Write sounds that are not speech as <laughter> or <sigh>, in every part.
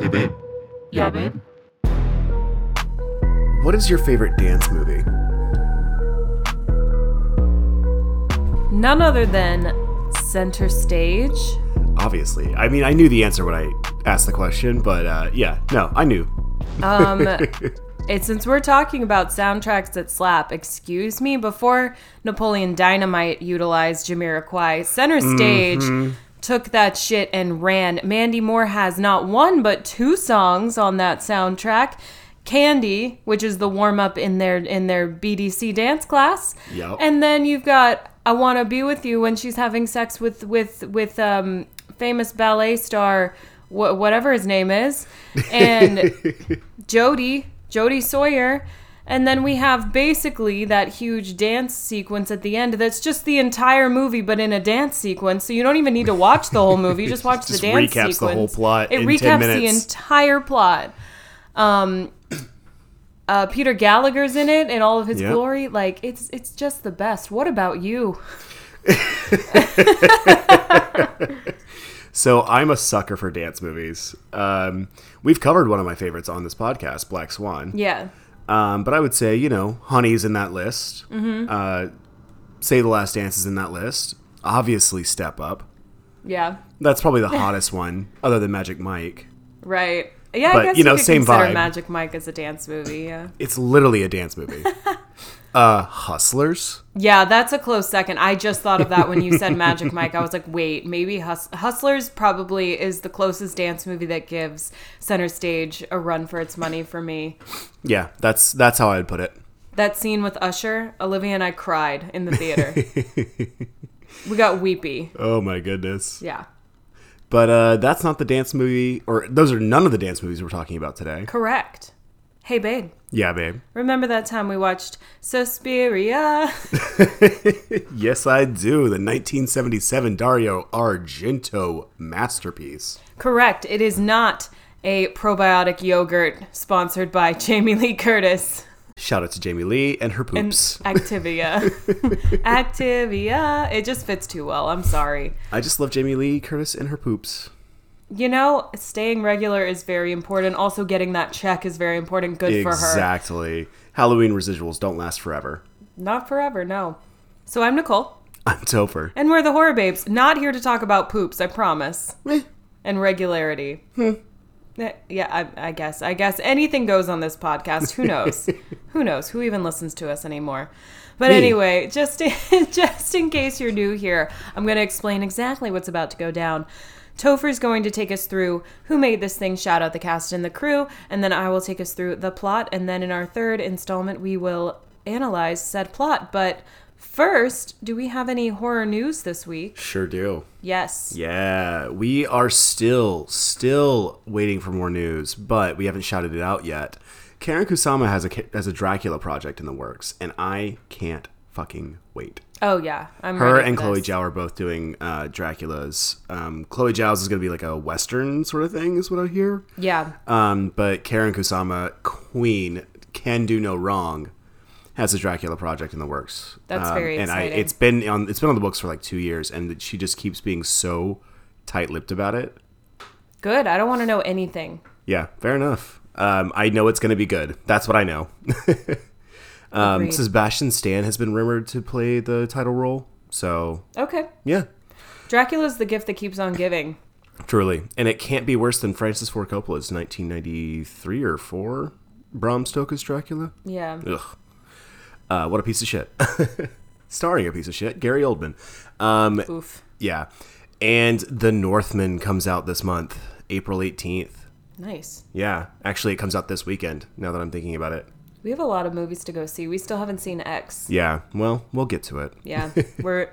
Hey, babe. Yeah, babe. What is your favorite dance movie? None other than Center Stage. Obviously. I mean, I knew the answer when I asked the question, but uh, yeah, no, I knew. Um, <laughs> it, since we're talking about soundtracks that slap, excuse me, before Napoleon Dynamite utilized Jamiroquai, Center Stage took that shit and ran. Mandy Moore has not one but two songs on that soundtrack. Candy, which is the warm up in their in their BDC dance class, Yep. and then you've got "I Want to Be with You" when she's having sex with with with um, famous ballet star, wh- whatever his name is, and <laughs> Jody, Jody Sawyer. And then we have basically that huge dance sequence at the end that's just the entire movie, but in a dance sequence. So you don't even need to watch the whole movie. You just <laughs> watch Just the dance recaps the sequence. whole plot It recaps 10 the entire plot. Um, <coughs> uh, Peter Gallagher's in it in all of his Yep. glory. Like it's it's just the best. What about you? <laughs> <laughs> So I'm a sucker for dance movies. Um, we've covered one of my favorites on this podcast, Black Swan. Yeah. Um, but I would say, you know, Honey's in that list. Mm-hmm. Uh, say the Last Dance is in that list. Obviously, Step Up. Yeah. That's probably the <laughs> hottest one, other than Magic Mike. Right. Yeah, But, I guess you know, could same vibe. Magic Mike as a dance movie. Yeah. It's literally a dance movie. <laughs> uh, Hustlers. Yeah, that's a close second. I just thought of that when you said <laughs> Magic Mike. I was like, wait, maybe Hus- Hustlers probably is the closest dance movie that gives Center Stage a run for its money for me. Yeah, that's that's how I'd put it. That scene with Usher, Olivia and I cried in the theater. <laughs> we got weepy. Oh my goodness. Yeah. But uh, that's not the dance movie, or those are none of the dance movies we're talking about today. Correct. Hey, babe. Yeah, babe. Remember that time we watched Suspiria? <laughs> Yes, I do. The 1977 Dario Argento masterpiece. Correct. It is not a probiotic yogurt sponsored by <laughs> Jamie Lee Curtis. Shout out to Jamie Lee and her and poops. <laughs> Activia. Activia. It just fits too well. I'm sorry. I just love Jamie Lee Curtis and her poops. You know, staying regular is very important. Also, getting that check is very important. Good for her. Exactly. Halloween residuals don't last forever. Not forever, no. So I'm Nicole, I'm Topher. and we're the Horror Babes. Not here to talk about poops, I promise. Eh, And regularity. Eh, Yeah, I, I guess. I guess anything goes on this podcast. Who knows? <laughs> Who knows? Who even listens to us anymore? But Me. anyway, just in, <laughs> just in case you're new here, I'm going to explain exactly what's about to go down. Topher's going to take us through who made this thing, shout out the cast and the crew, and then I will take us through the plot. And then in our third installment, we will analyze said plot. But first, do we have any horror news this week? Sure do. Yes. Yeah, we are still, still waiting for more news, but we haven't shouted it out yet. Karyn Kusama has a has a Dracula project in the works, and I can't fucking wait. Oh, yeah. I'm Her and Chloe. Zhao are both doing uh, Dracula's. Um, Chloe Zhao's is going to be like a western sort of thing, is what I hear. Yeah. Um, but Karyn Kusama, Queen, can do no wrong, has a Dracula project in the works. That's Um, very and I, exciting. it's been on it's been on the books for like two years, and she just keeps being so tight-lipped about it. Good. I don't want to know anything. Yeah, fair enough. Um, I know it's going to be good. That's what I know. <laughs> um, Sebastian Stan has been rumored to play the title role, so Okay. yeah, Dracula's the gift that keeps on giving. truly, and it can't be worse than Francis Ford Coppola's 1993 or four Bram Stoker's Dracula. Yeah. Ugh. Uh, what a piece of shit. <laughs> Starring a piece of shit, Gary Oldman. Um, Oof. yeah. And The Northman comes out this month, April 18th. Nice. Yeah. Actually, it comes out this weekend, now that I'm thinking about it. We have a lot of movies to go see. We still haven't seen X. Yeah. Well, we'll get to it. Yeah. <laughs> We're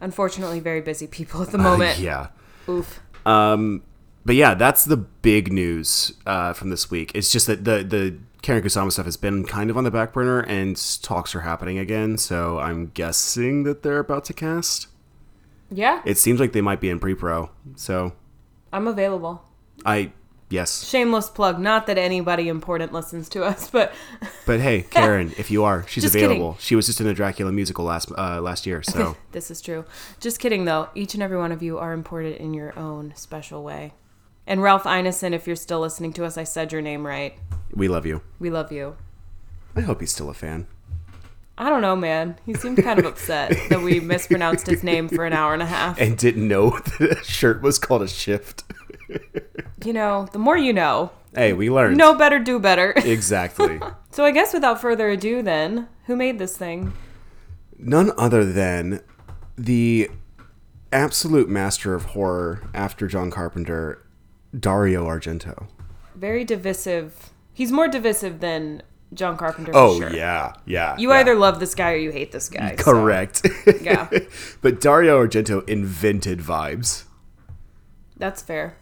unfortunately very busy people at the moment. Uh, yeah. Oof. Um, but yeah, that's the big news uh, from this week. It's just that the the Karyn Kusama stuff has been kind of on the back burner, and talks are happening again. So I'm guessing that they're about to cast. Yeah. It seems like they might be in pre-pro. So I'm available. I Yes. Shameless plug. Not that anybody important listens to us, but <laughs> But hey, Karyn, if you are, she's Just available. kidding. She was just in a Dracula musical last uh, last year. So this is true. Just kidding, though. Each and every one of you are important in your own special way. And Ralph Ineson, if you're still listening to us, I said your name right. we love you. We love you. I hope he's still a fan. I don't know, man. He seemed kind of upset that we mispronounced his name for an hour and a half. <laughs> And didn't know <laughs> that a shirt was called a shift. You know, the more you know. Hey, we learned. Know better, do better. <laughs> Exactly. So I guess without further ado, then, who made this thing? None other than the absolute master of horror after John Carpenter, Dario Argento. Very divisive. He's more divisive than John Carpenter. Oh sure. yeah, yeah. You yeah. either love this guy or you hate this guy. so- correct. Yeah. <laughs> but Dario Argento invented vibes. That's fair.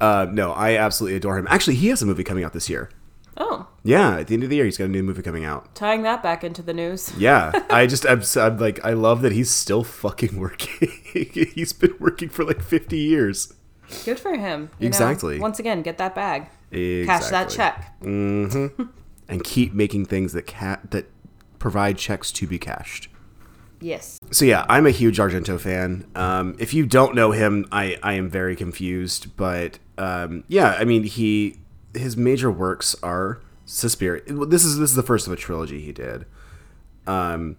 Uh, no, I absolutely adore him. Actually, he has a movie coming out this year. Oh, Yeah, at the end of the year, he's got a new movie coming out. tying that back into the news. <laughs> Yeah, I just I'm, <laughs> I'm like I love that he's still fucking working. <laughs> he's been working for like 50 years. Good for him. you know? Exactly. Once again, get that bag. Exactly. Cash that check. and keep making things that ca- that provide checks to be cashed. Yes. So yeah, I'm a huge Argento fan. Um, if you don't know him, I, I am very confused. But um, yeah, I mean he his major works are Suspiria. This is this is the first of a trilogy he did. Um,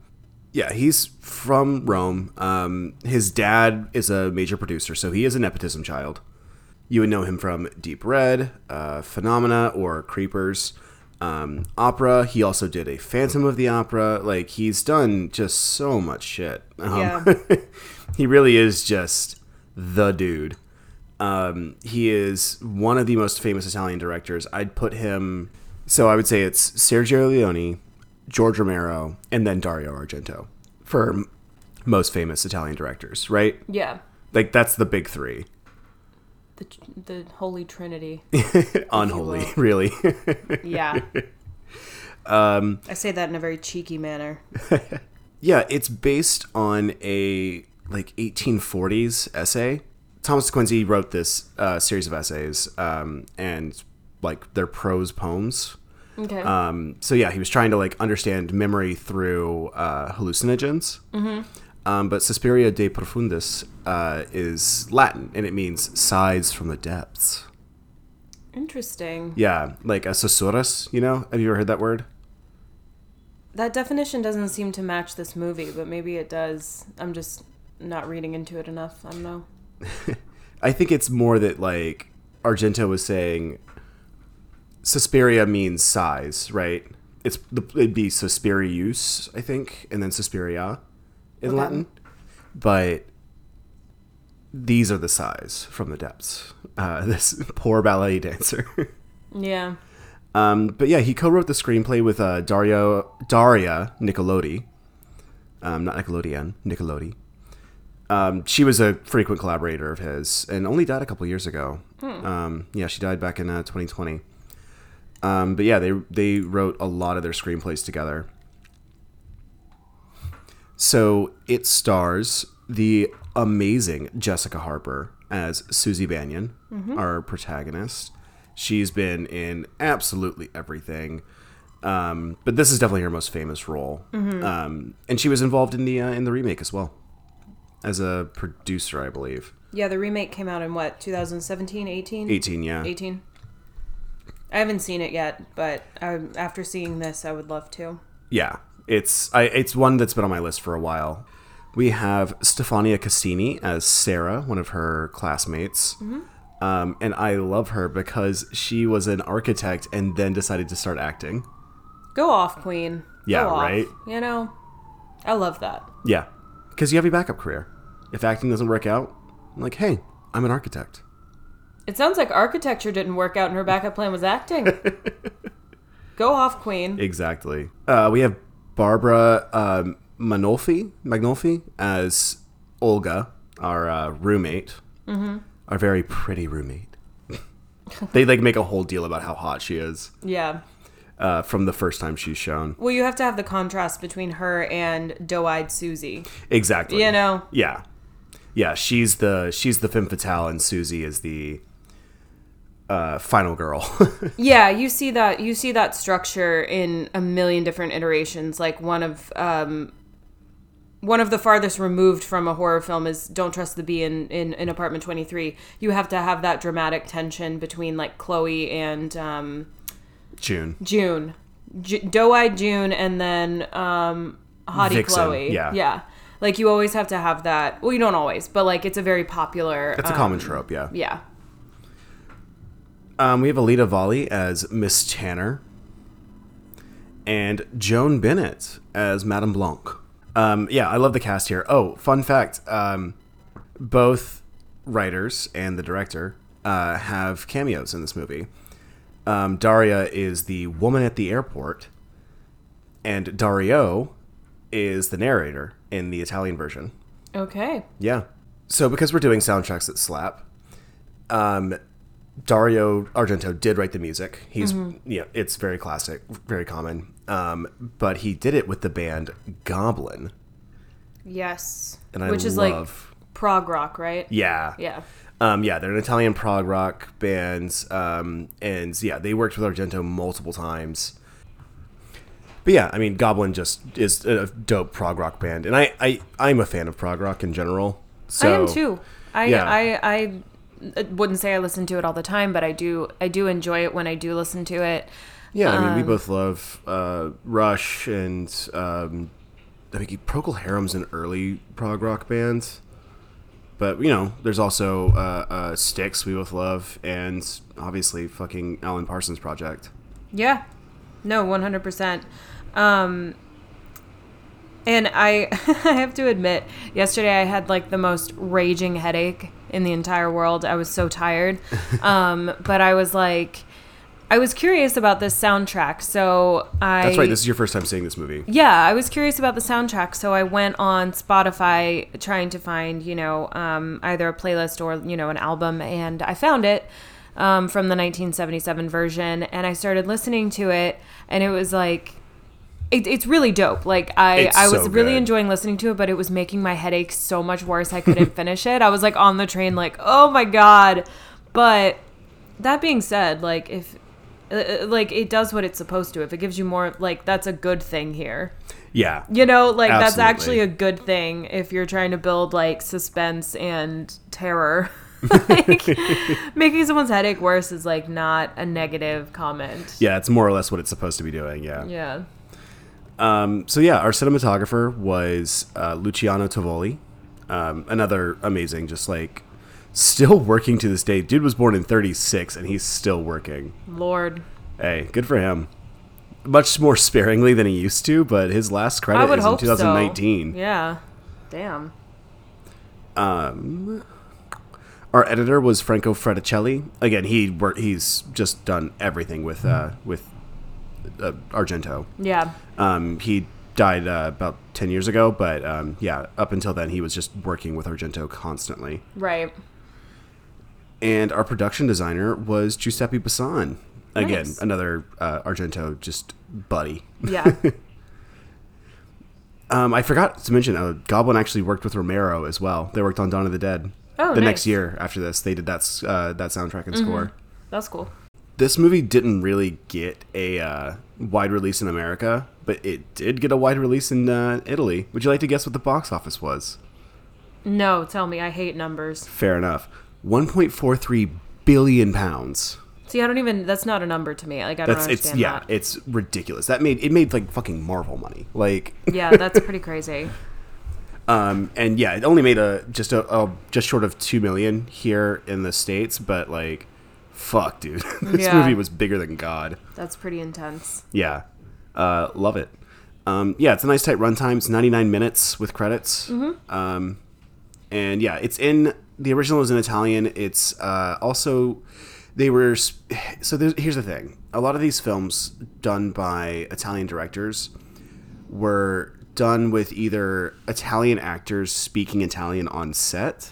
yeah, he's from Rome. Um, his dad is a major producer, so he is a nepotism child. You would know him from Deep Red, uh, Phenomena, or Creepers. Um, opera. He also did a Phantom of the Opera. Like he's done just so much shit. Um, Yeah. <laughs> he really is just the dude. Um, he is one of the most famous Italian directors. I'd put him. So I would say it's Sergio Leone, George Romero, and then Dario Argento for most famous Italian directors, right? Yeah. Like that's the big three. The, the Holy Trinity. <laughs> Unholy, really. <laughs> Yeah. <laughs> um, I say that in a very cheeky manner. yeah, it's based on a like 1840s essay. Thomas Quincy wrote this uh, series of essays, um, and like they're prose poems. Okay. Um, so yeah, he was trying to like understand memory through uh, hallucinogens. Mm-hmm. Um, but Suspiria de Profundis uh, is Latin, and it means sighs from the depths. Interesting. Yeah, like a susurrus. You know, have you ever heard that word? That definition doesn't seem to match this movie, but maybe it does. I'm just not reading into it enough. I don't know. <laughs> I think it's more that like Argento was saying Suspiria means sighs, right? It's the it'd be Suspirius, I think, and then Suspiria in Okay. Latin. But these are the sighs from the depths. Uh, <laughs> this poor ballet dancer. Yeah. um, but yeah, he co-wrote the screenplay with uh, Dario Daria Nicolodi. Um, not Nickelodeon, Nicolodi. Um, she was a frequent collaborator of his and only died a couple years ago. Um, yeah, she died back in uh, 2020. Um, but yeah, they they wrote a lot of their screenplays together. So it stars the amazing Jessica Harper as Susie Bannion, our protagonist. She's been in absolutely everything, um, but this is definitely her most famous role. Um, and she was involved in the uh, in the remake as well as a producer, I believe. Yeah, the remake came out in what, 2017, 18? 18, yeah. 18. I haven't seen it yet, but I, after seeing this, I would love to. Yeah, it's I, it's one that's been on my list for a while. We have Stefania Casini as Sarah, one of her classmates, um, and I love her because she was an architect and then decided to start acting. Go off, Queen. Yeah, off. right? You know, I love that. Yeah, because you have your backup career. If acting doesn't work out, I'm like, hey, I'm an architect. It sounds like architecture didn't work out and her backup plan was acting. <laughs> Go off, Queen. Exactly. Uh, we have Barbara um, Manolfi, Magnolfi as Olga, our uh, roommate, our very pretty roommate. <laughs> they like make a whole deal about how hot she is Yeah. uh, from the first time she's shown. Well, you have to have the contrast between her and doe-eyed Susie. Exactly. You know? Yeah, yeah. She's the she's the femme fatale, and Susie is the uh, final girl. <laughs> Yeah, you see that you see that structure in a million different iterations. Like one of um, one of the farthest removed from a horror film is "Don't Trust the Bee" in, in, in Apartment Twenty Three. You have to have that dramatic tension between like Chloe and um, June. June, J- doe-eyed June, and then um, hottie Vixen, Chloe. yeah. yeah. Like you always have to have that. Well, you don't always, but like it's a very popular. That's a um, common trope, yeah. Yeah. Um, we have Alida Valli as Miss Tanner, and Joan Bennett as Madame Blanc. Um, yeah, I love the cast here. Oh, fun fact: um, both writers and the director uh, have cameos in this movie. Um, Daria is the woman at the airport, and Dario is the narrator in the Italian version. Okay. Yeah. So because we're doing soundtracks that slap, um, Dario Argento did write the music. He's yeah, it's very classic, very common. Um, but he did it with the band Goblin, Yes. and I Which is love. like prog rock, right? yeah, Yeah. um, yeah. They're an Italian prog rock band, um, and yeah, they worked with Argento multiple times. But yeah, I mean, Goblin just is a dope prog rock band, and I, I I'm a fan of prog rock in general. So, I am too. I, yeah. I I wouldn't say I listen to it all the time, but I do I do enjoy it when I do listen to it. Yeah, I mean, Um, we both love uh, Rush and um, I think Procol Harum's an early prog rock band, but you know, there's also uh, uh, Styx we both love, and obviously fucking Alan Parsons Project. Yeah. No, 100%. Um and I <laughs> I have to admit, yesterday I had like the most raging headache in the entire world. I was so tired. <laughs> Um but I was like I was curious about this soundtrack. So I That's right. This is your first time seeing this movie. yeah, I was curious about the soundtrack, so I went on Spotify trying to find, you know, um, either a playlist or you know an album, and I found it um, from the 1977 version, and I started listening to it, and it was like. It, it's really dope. Like I, It's I was so really enjoying listening to it, but it was making my headache so much worse. I couldn't <laughs> finish it. I was like on the train, like, oh my god. But that being said, like if uh, like it does what it's supposed to. If it gives you more, like that's a good thing here. Yeah, You know, like that's actually a good thing if you're trying to build like suspense and terror. <laughs> <laughs> like making someone's headache worse is like not a negative comment. yeah, it's more or less what it's supposed to be doing. Yeah. Yeah. Um, so yeah, our cinematographer was uh, Luciano Tovoli, um, another amazing, just like still working to this day. Dude was born in '36 and he's still working. Lord. Hey, good for him. Much more sparingly than he used to, but his last credit is in 2019. so. Yeah. Damn. Um, our editor was Franco Fraticelli. Again, he wor- he's just done everything with uh, with uh, Argento. Yeah. Um, he died uh, about 10 years ago, but um, yeah, up until then, he was just working with Argento constantly. Right. And our production designer was Giuseppe Bassan. Again, Nice. another uh, Argento just buddy. Yeah. <laughs> Um, I forgot to mention, uh, Goblin actually worked with Romero as well. They worked on Dawn of the Dead. Oh, the nice. next year after this, they did that uh, that soundtrack and score. That's cool. This movie didn't really get a uh, wide release in America, but it did get a wide release in uh, Italy. Would you like to guess what the box office was? No, tell me. I hate numbers. Fair enough. 1.43 billion pounds. See, I don't even. That's not a number to me. Like I don't That's it's understand yeah, that. it's ridiculous. That made it made like fucking Marvel money. Like <laughs> yeah, that's pretty crazy. um and yeah, it only made a just a, a just short of 2 million here in the states, but like fuck, dude. <laughs> this Yeah. movie was bigger than god. That's pretty intense. Yeah. Uh love it. Um yeah, it's a nice tight runtime. It's 99 minutes with credits. Um and yeah, it's in the original is in Italian. It's uh, also they were so. There's, here's the thing: a lot of these films done by Italian directors were done with either Italian actors speaking Italian on set,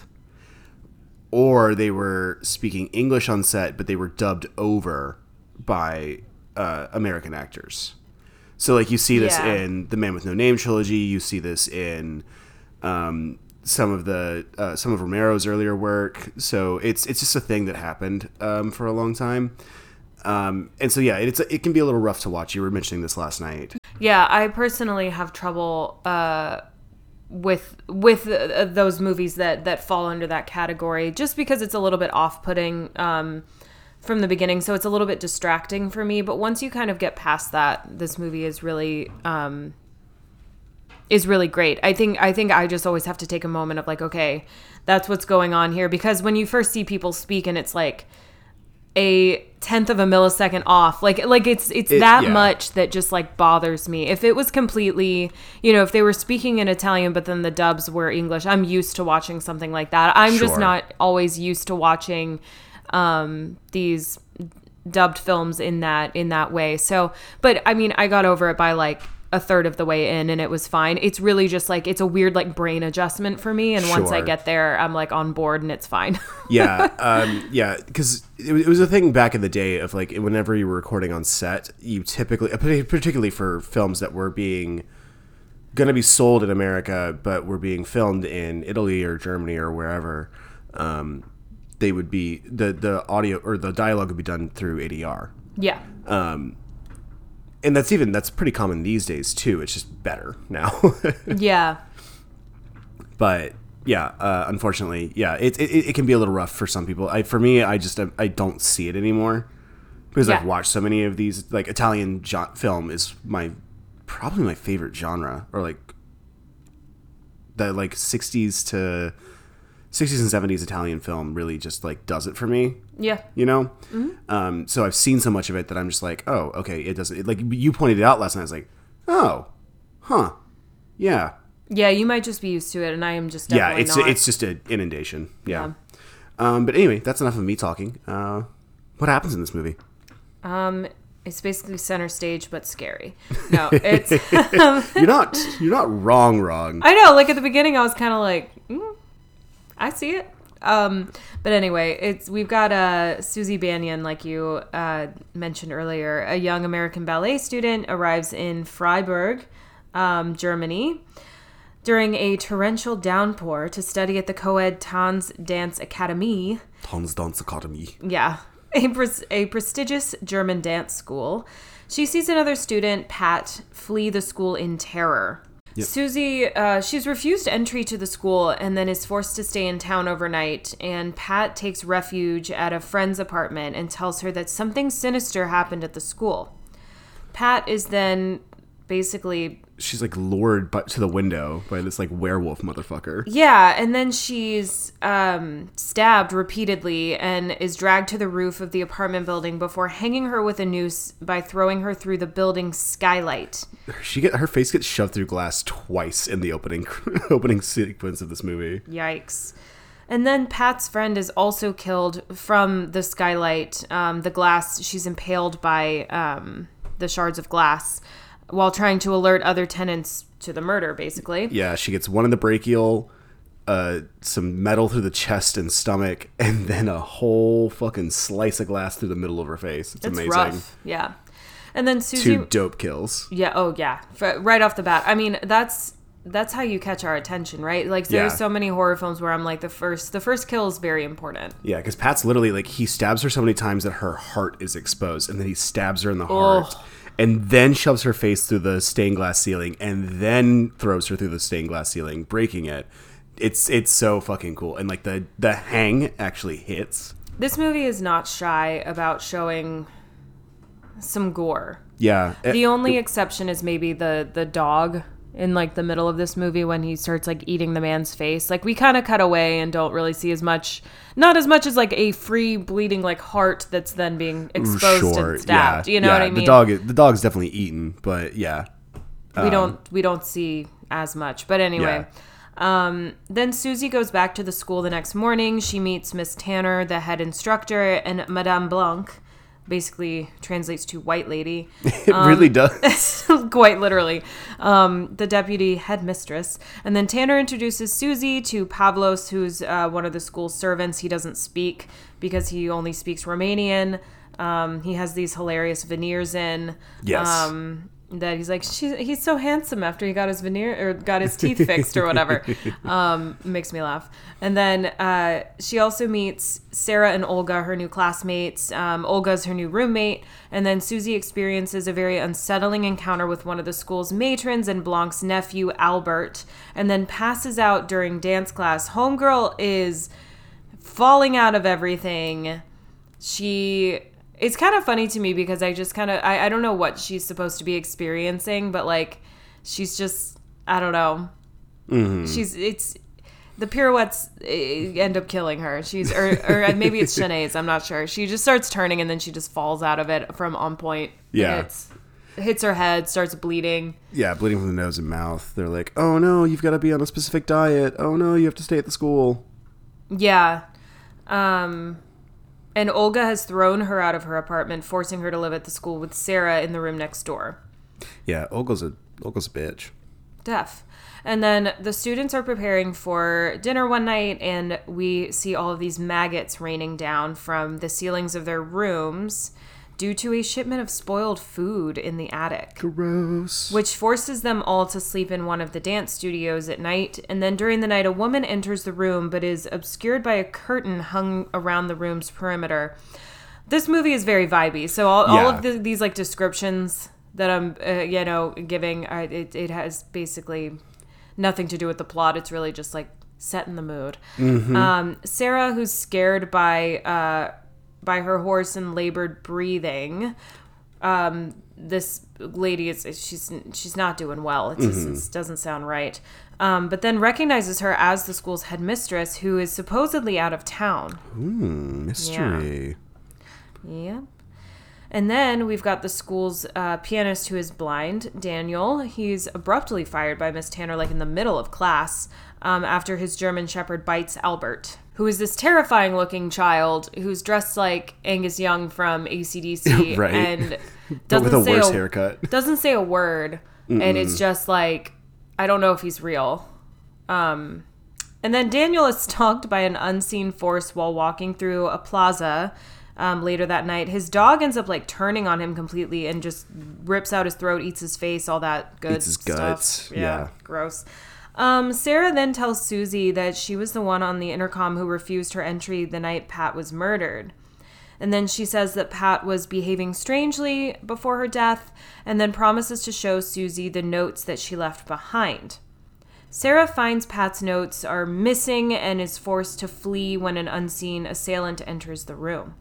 or they were speaking English on set, but they were dubbed over by uh, American actors. So, like, you see this Yeah. in the Man with No Name trilogy. You see this in um, some of the uh, some of Romero's earlier work. So it's it's just a thing that happened um, for a long time. Um, and so yeah, it's it can be a little rough to watch. You were mentioning this last night. Yeah, I personally have trouble uh, with with uh, those movies that that fall under that category, just because it's a little bit off putting. Um, from the beginning, so it's a little bit distracting for me. But once you kind of get past that, this movie is really um, is really great. I think I think I just always have to take a moment of like, okay, that's what's going on here because when you first see people speak and it's like a tenth of a millisecond off, like like it's it's It- that yeah. much that just like bothers me. If it was completely, you know, if they were speaking in Italian but then the dubs were English, I'm used to watching something like that. I'm just not always used to watching um these dubbed films in that in that way. So, but I mean, I got over it by like a third of the way in and it was fine. It's really just like it's a weird like brain adjustment for me and once I get there, I'm like on board and it's fine. <laughs> yeah, um, yeah, because it, was- it was a thing back in the day of like whenever you were recording on set, you typically, particularly for films that were being going to be sold in America, but were being filmed in Italy or Germany or wherever, um, they would be the the audio or the dialogue would be done through ADR, yeah. and that's even that's pretty common these days too. It's just better now, <laughs> Yeah. but yeah, uh, unfortunately, yeah, it, it it can be a little rough for some people. I for me, I just I don't see it anymore because I've watched so many of these. Like Italian jo- film is my probably my favorite genre, or like the like '60s to '60s and '70s Italian film really just like does it for me. Yeah. You know, Mm-hmm. um, so I've seen so much of it that I'm just like, oh, okay, it doesn't. It, like you pointed it out last night. I was like, oh, huh, yeah, Yeah, you might just be used to it and I am just yeah. It's not. it's just an inundation. Yeah. Um, but anyway, that's enough of me talking. Uh, what happens in this movie? um it's basically center stage but scary. <laughs> No, it's You're not you're not wrong. Wrong. I know. Like at the beginning, I was kind of like, mm, I see it. Um, but anyway, it's we've got uh, Susie Bannion, like you uh, mentioned earlier, a young American ballet student arrives in Freiburg, um, Germany, during a torrential downpour to study at the co-ed Tanz Dance Academy. Tanz Dance Academy. Yeah, a, pres- a prestigious German dance school. She sees another student, Pat, flee the school in terror. Susie, uh, she's refused entry to the school and then is forced to stay in town overnight. And Pat takes refuge at a friend's apartment and tells her that something sinister happened at the school. Pat is then basically She's like lured but to the window by this like werewolf motherfucker. Yeah, and then she's um, stabbed repeatedly and is dragged to the roof of the apartment building before hanging her with a noose by throwing her through the building's skylight. She get her face gets shoved through glass twice in the opening <laughs> opening sequence of this movie. Yikes. And then Pat's friend is also killed from the skylight, um, the glass. She's impaled by um, the shards of glass while trying to alert other tenants to the murder, basically. Yeah, she gets one in the brachial, uh, some metal through the chest and stomach, <laughs> and then a whole fucking slice of glass through the middle of her face. It's, It's amazing. rough. Yeah. And then Susie. Two dope kills. Yeah. Oh, yeah. Right off the bat. I mean, that's that's how you catch our attention, right? Like, there's Yeah. so many horror films where I'm like, the first the first kill is very important. Yeah, because Pat's literally like he stabs her so many times that her heart is exposed, and then he stabs her in the heart, and then shoves her face through the stained glass ceiling, and then throws her through the stained glass ceiling, breaking it. It's it's so fucking cool, and like the the hang actually hits. This movie is not shy about showing some gore. Yeah, The only exception is maybe the the dog in like the middle of this movie when he starts like eating the man's face. Like we kind of cut away and don't really see as much, not as much as like a free bleeding like heart that's then being exposed and stabbed. yeah, you know yeah, what I mean? The dog, is- the dog's definitely eaten, but yeah, we don't we don't see as much. But anyway. Um, then Susie goes back to the school the next morning. She meets Miss Tanner, the head instructor, and Madame Blanc, basically translates to white lady. <laughs> it really does. <laughs> quite literally, um, the deputy headmistress. And then Tanner introduces Susie to Pavlos, who's uh, one of the school servants. He doesn't speak because he only speaks Romanian. Um, he has these hilarious veneers in. Yes. Um, that he's like she's, he's so handsome after he got his veneer or got his teeth fixed or whatever. <laughs> Um, makes me laugh. And then uh, she also meets sarah and olga her new classmates. Um, olga's her new roommate. And then susie experiences a very unsettling encounter with one of the school's matrons and blanc's nephew albert and then passes out during dance class. Homegirl is falling out of everything. She it's kind of funny to me because I just kind of I, I don't know what she's supposed to be experiencing, but like she's just I don't know. She's it's the pirouettes eh, end up killing her. She's or or maybe it's <laughs> chaînés. I'm not sure. She just starts turning and then she just falls out of it from on point. Yeah. it's, hits her head, starts bleeding. Yeah, bleeding from the nose and mouth. They're like, oh no, you've got to be on a specific diet. Oh no, you have to stay at the school. Yeah. Um and Olga has thrown her out of her apartment, forcing her to live at the school with Sarah in the room next door. Yeah, Olga's a Olga's a bitch. Deaf. And then the students are preparing for dinner one night, and we see all of these maggots raining down from the ceilings of their rooms due to a shipment of spoiled food in the attic, Gross. which forces them all to sleep in one of the dance studios at night. And then during the night, a woman enters the room but is obscured by a curtain hung around the room's perimeter. This movie is very vibey. So all, all of the, these like descriptions that I'm, uh, you know, giving, uh, it, it has basically nothing to do with the plot. It's really just like setting the mood. Um, Sarah, who's scared by uh, by her hoarse and labored breathing, um, this lady is she's she's not doing well. It just it doesn't sound right. Um, but then recognizes her as the school's headmistress, who is supposedly out of town. Hmm, mystery. Yep. And then we've got the school's uh, pianist who is blind, Daniel. He's abruptly fired by Miss Tanner, like in the middle of class, um, after his German Shepherd bites Albert, who is this terrifying looking child who's dressed like Angus Young from ACDC <laughs> Right. and doesn't with a say worse a, haircut. <laughs> doesn't say a word, and it's just like I don't know if he's real. Um, and then Daniel is stalked by an unseen force while walking through a plaza. Um, later that night, his dog ends up like turning on him completely and just rips out his throat, eats his face, all that good Eats his stuff. guts, yeah. gross. Um, Sarah then tells Susie that she was the one on the intercom who refused her entry the night Pat was murdered. And then she says that Pat was behaving strangely before her death, and then promises to show Susie the notes that she left behind. Sarah finds Pat's notes are missing and is forced to flee when an unseen assailant enters the room.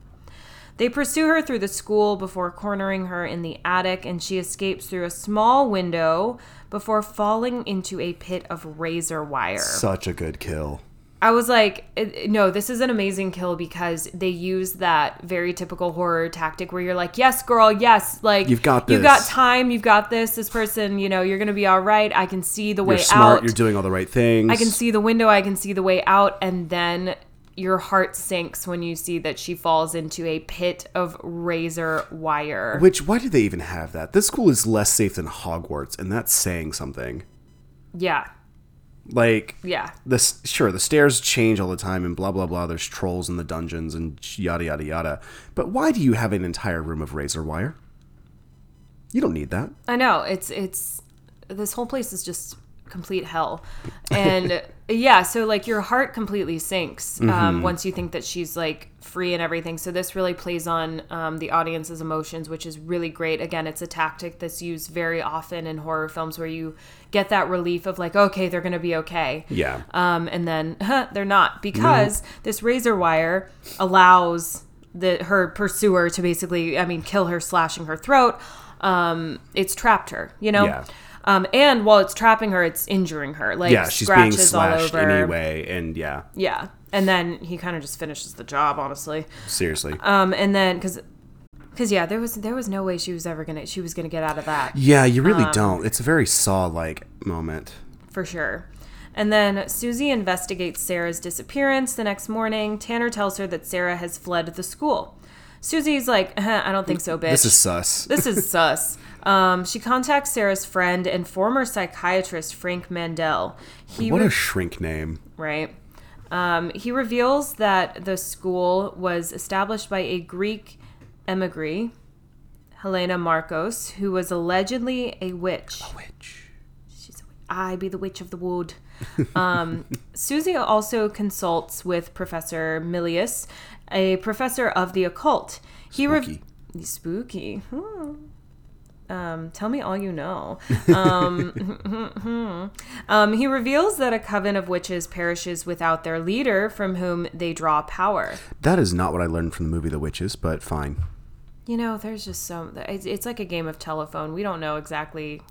They pursue her through the school before cornering her in the attic, and she escapes through a small window before falling into a pit of razor wire. Such a good kill. I was like, eh, eh, no, this is an amazing kill because they use that very typical horror tactic where you're like, yes, girl, yes, like You've got you've got time, you've got this. This person, you know, you're gonna be all right. I can see the way You're smart. out. You're doing all the right things. I can see the window. I can see the way out, and then your heart sinks when you see that she falls into a pit of razor wire. Which why do they even have that? This school is less safe than Hogwarts, and that's saying something. Yeah, Like yeah, the s- sure the stairs change all the time and blah blah blah. There's trolls in the dungeons and yada yada yada. But why do you have an entire room of razor wire? You don't need that. I know. It's it's this whole place is just complete hell, and <laughs> yeah. So like your heart completely sinks um, once you think that she's like free and everything. So this really plays on um, the audience's emotions, which is really great. Again, it's a tactic that's used very often in horror films where you get that relief of like, okay, they're gonna be okay. Yeah. um, and then huh, <laughs> they're not because this razor wire allows the her pursuer to basically, I mean, kill her, slashing her throat. Um, it's trapped her, you know. Yeah. Um, and while it's trapping her, it's injuring her. Like yeah, she's being slashed anyway, and yeah, Yeah, and then he kind of just finishes the job, honestly. seriously. Um, and then because. Cause yeah, there was there was no way she was ever gonna she was gonna get out of that. yeah, you really um, don't. It's a very Saw-like moment. for sure. And then Susie investigates Sarah's disappearance the next morning. Tanner tells her that Sarah has fled the school. Susie's like, "Huh, I don't think so, bitch. This is sus. This is <laughs> sus. Um, she contacts Sarah's friend and former psychiatrist Frank Mandel. He what re- a shrink name. right. Um, he reveals that the school was established by a Greek emigre. Helena Markos, who was allegedly a witch. Which? She's a witch. I be the witch of the wood. Um, <laughs> Susie also consults with Professor Milius, a professor of the occult. He Spooky. spooky. Hmm. Um, tell me all you know. Um, <laughs> um, he reveals that a coven of witches perishes without their leader, from whom they draw power. That is not what I learned from the movie The Witches, but fine. You know, there's just so it's, it's like a game of telephone. We don't know exactly.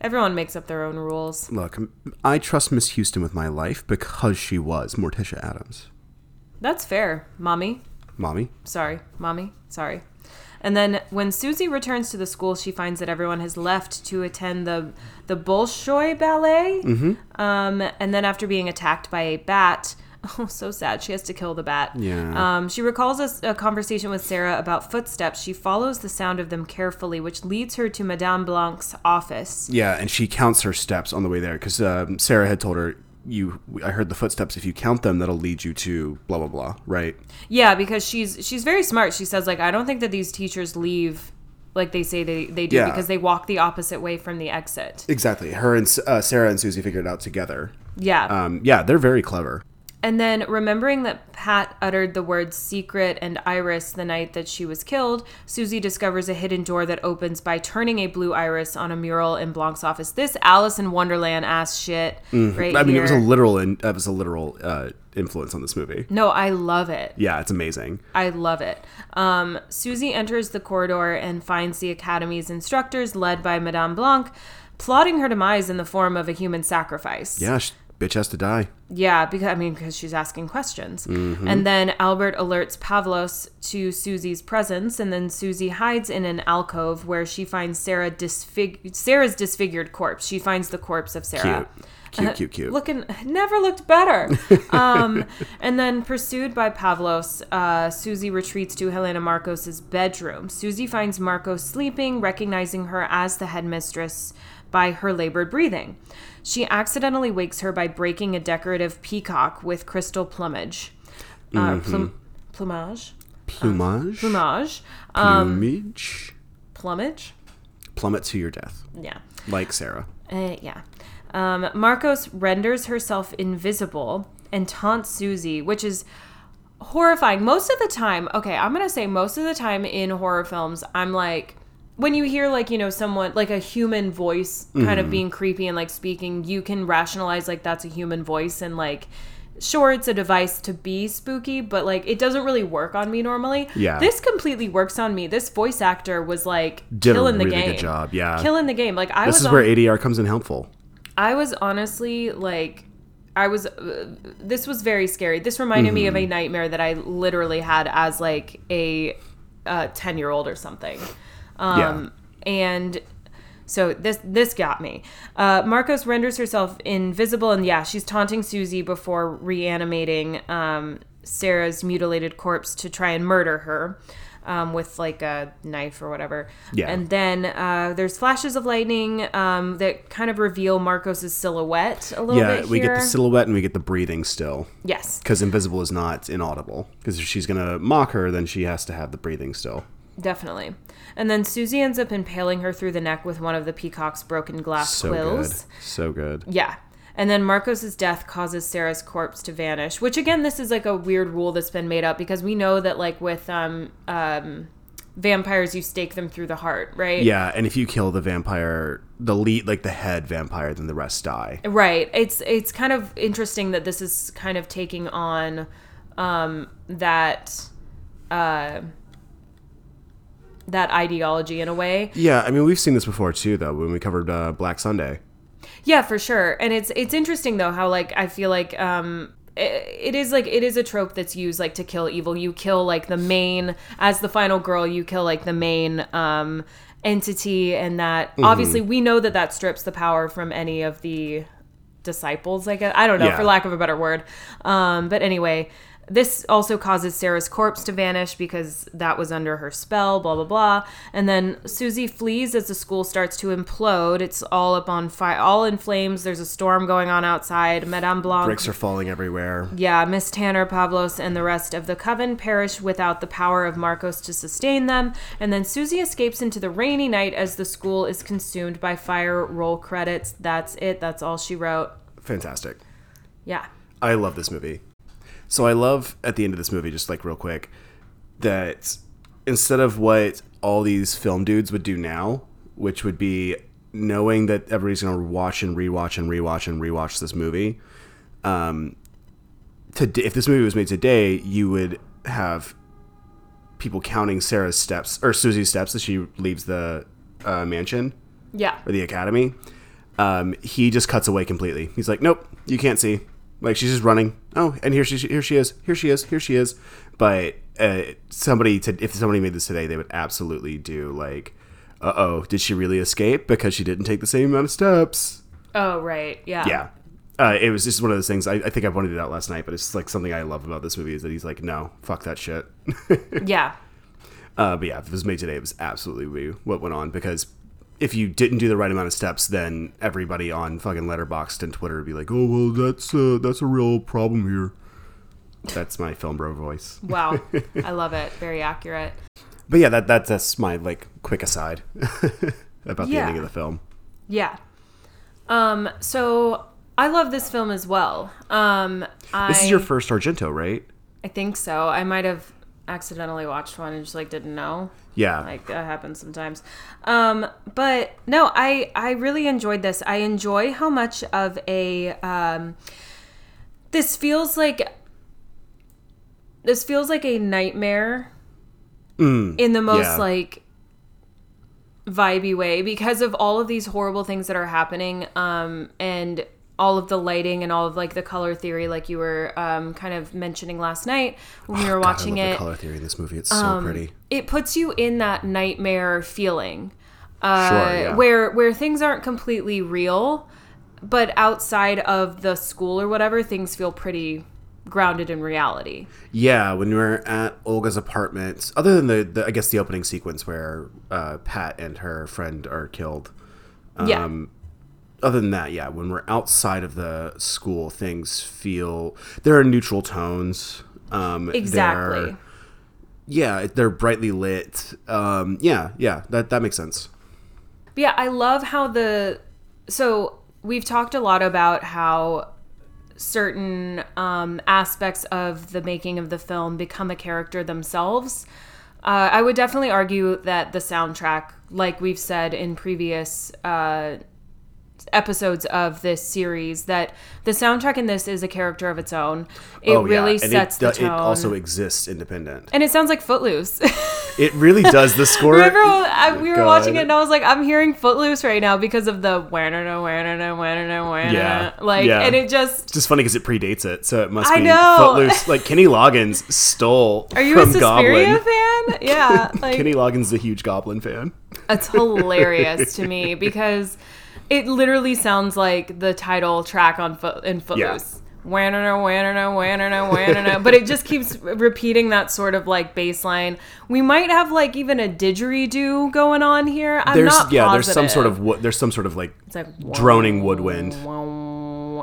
Everyone makes up their own rules. Look, I trust Miss Huston with my life because she was Morticia Addams. That's fair, mommy. Mommy? Sorry, mommy. Sorry. And then when Susie returns to the school, she finds that everyone has left to attend the the Bolshoi ballet. Mm-hmm. Um, and then after being attacked by a bat, <laughs> oh, so sad, she has to kill the bat. Yeah. Um, she recalls a, a conversation with Sarah about footsteps. She follows the sound of them carefully, which leads her to Madame Blanc's office. Yeah, and she counts her steps on the way there because um, Sarah had told her, "You, I heard the footsteps. If you count them, that'll lead you to blah blah blah." Right? Yeah, because she's she's very smart. She says like I don't think that these teachers leave like they say they, they do Yeah. because they walk the opposite way from the exit. Exactly. Her and uh, Sarah and Susie figured it out together. Yeah. Um, yeah, they're very clever. And then remembering that Pat uttered the words secret and iris the night that she was killed, Susie discovers a hidden door that opens by turning a blue iris on a mural in Blanc's office. This Alice in Wonderland ass shit Mm-hmm. I mean, it was a literal, it was a literal uh, influence on this movie. no, I love it. Yeah, it's amazing. I love it. Um, Susie enters the corridor and finds the academy's instructors, led by Madame Blanc, plotting her demise in the form of a human sacrifice. Yeah, bitch has to die. Yeah, because I mean, because she's asking questions. And then Albert alerts Pavlos to Susie's presence, and then Susie hides in an alcove where she finds Sarah disfig- Sarah's disfigured corpse. She finds the corpse of Sarah. Cute, cute, cute, cute. Looking never looked better. <laughs> um, and then pursued by Pavlos, uh, Susie retreats to Helena Markos's bedroom. Susie finds Markos sleeping, recognizing her as the headmistress by her labored breathing. She accidentally wakes her by breaking a decorative peacock with crystal plumage. Uh, plum- plumage? Plumage, Plumage. Um, plumage, plumage? plummet to your death, Yeah. like Sarah. Uh, yeah. Um, Markos renders herself invisible and taunts Susie, which is horrifying. Most of the time, okay, I'm going to say most of the time in horror films, I'm like, when you hear like, you know, someone like a human voice kind of being creepy and like speaking, you can rationalize like that's a human voice and like, sure, it's a device to be spooky, but like it doesn't really work on me normally. Yeah. This completely works on me. This voice actor was like Did killing a the game. good job. Yeah, Killing the game. Like I this was is on- where ADR comes in helpful. I was honestly like, I was. Uh, this was very scary. This reminded me of Mm-hmm. a nightmare that I literally had as like a ten year old or something. Um, and so this this got me. Uh, Markos renders herself invisible, and yeah, she's taunting Susie before reanimating um, Sarah's mutilated corpse to try and murder her. Um, with like a knife or whatever. Yeah. And then uh, there's flashes of lightning um, that kind of reveal Markos's silhouette a little Yeah, bit we get the silhouette and we get the breathing still. yes, Because invisible is not inaudible. Because if she's gonna mock her, then she has to have the breathing still. definitely. And then Susie ends up impaling her through the neck with one of the peacock's broken glass So quills. good, so good. Yeah. And then Markos's death causes Sarah's corpse to vanish, which again, this is like a weird rule that's been made up because we know that like with um um vampires you stake them through the heart, right? Yeah, and if you kill the vampire, the lead, like the head vampire, then the rest die. Right. It's it's kind of interesting that this is kind of taking on um that uh that ideology in a way. Yeah, I mean we've seen this before too, though, when we covered uh, Black Sunday. Yeah, for sure. And it's it's interesting though how like I feel like um it, it is like it is a trope that's used like to kill evil. You kill like the main as the final girl, you kill like the main um entity and that Mm-hmm. obviously we know that that strips the power from any of the disciples, I guess. I don't know, Yeah. for lack of a better word. Um but anyway, this also causes Sarah's corpse to vanish because that was under her spell, blah, blah, blah. And then Susie flees as the school starts to implode. It's all up on fire, all in flames. There's a storm going on outside. Madame Blanc. Bricks are falling everywhere. Yeah, Miss Tanner, Pavlos, and the rest of the coven perish without the power of Markos to sustain them. And then Susie escapes into the rainy night as the school is consumed by fire. Roll credits. That's it. That's all she wrote. Fantastic. Yeah. I love this movie. So I love at the end of this movie, just like real quick, that instead of what all these film dudes would do now, which would be knowing that everybody's gonna watch and rewatch and rewatch and rewatch this movie, um, to if this movie was made today, you would have people counting Sarah's steps or Susie's steps as she leaves the uh, mansion Yeah. or the academy. Um, he just cuts away completely. He's like, "Nope, you can't see." Like she's just running. Oh, and here she here she is. Here she is. Here she is. But uh, somebody to if somebody made this today, they would absolutely do like, "Uh oh, did she really escape because she didn't take the same amount of steps?" Oh, right. Yeah. Yeah. Uh, it was just one of those things. I, I think I pointed it out last night, but it's like something I love about this movie is that he's like, "No, fuck that shit." <laughs> Yeah. Uh, but yeah, if it was made today, it was absolutely what went on because if you didn't do the right amount of steps, then everybody on fucking Letterboxd and Twitter would be like, "Oh well, that's uh, that's a real problem here." That's my film bro voice. Wow. <laughs> I love it. Very accurate. But yeah, that, that that's my like quick aside <laughs> about the Yeah. ending of the film. Yeah. Um, so I love this film as well. Um, I, This is your first Argento, right? I think so. I might have accidentally watched one and just like didn't know. Yeah. Like that happens sometimes. Um, but no, I I really enjoyed this. I enjoy how much of a um, this feels like this feels like a nightmare in the most yeah. like vibey way because of all of these horrible things that are happening um and all of the lighting and all of like the color theory like you were um kind of mentioning last night when we were Oh, God, I watching love it The color theory in this movie. It's so pretty. it puts you in that nightmare feeling uh, Sure, yeah. where where things aren't completely real but outside of the school or whatever things feel pretty grounded in reality Yeah, when we were at Olga's apartment, other than the, the I guess the opening sequence where uh, Pat and her friend are killed. yeah Um, other than that, yeah, when we're outside of the school, things feel there are neutral tones. Um, exactly they're- yeah, they're brightly lit. Um, yeah, yeah, that that makes sense. But yeah, I love how the so we've talked a lot about how certain um, aspects of the making of the film become a character themselves. Uh, I would definitely argue that the soundtrack, like we've said in previous uh, episodes of this series, that the soundtrack in this is a character of its own. It oh really yeah, and sets it, the tone. It also exists independent. and it sounds like Footloose. It really does. The <laughs> score. Remember, I, we were God. watching it and I was like, I'm hearing Footloose right now because of the wanna wanna wanna wanna Yeah, like, yeah. and it just. It's just funny because it predates it, so it must I be know. Footloose. <laughs> Like Kenny Loggins stole Are you a from Suspiria Goblin. fan? Yeah, <laughs> like Kenny Loggins is a huge Goblin fan. it's hilarious to me because it literally sounds like the title track on Foot in Footloose. Wanna wanna wanna wanna, but it just keeps repeating that sort of like bass line. We might have like even a didgeridoo going on here. I'm There's not yeah, there's some sort of wo- there's some sort of like It's like droning woodwind.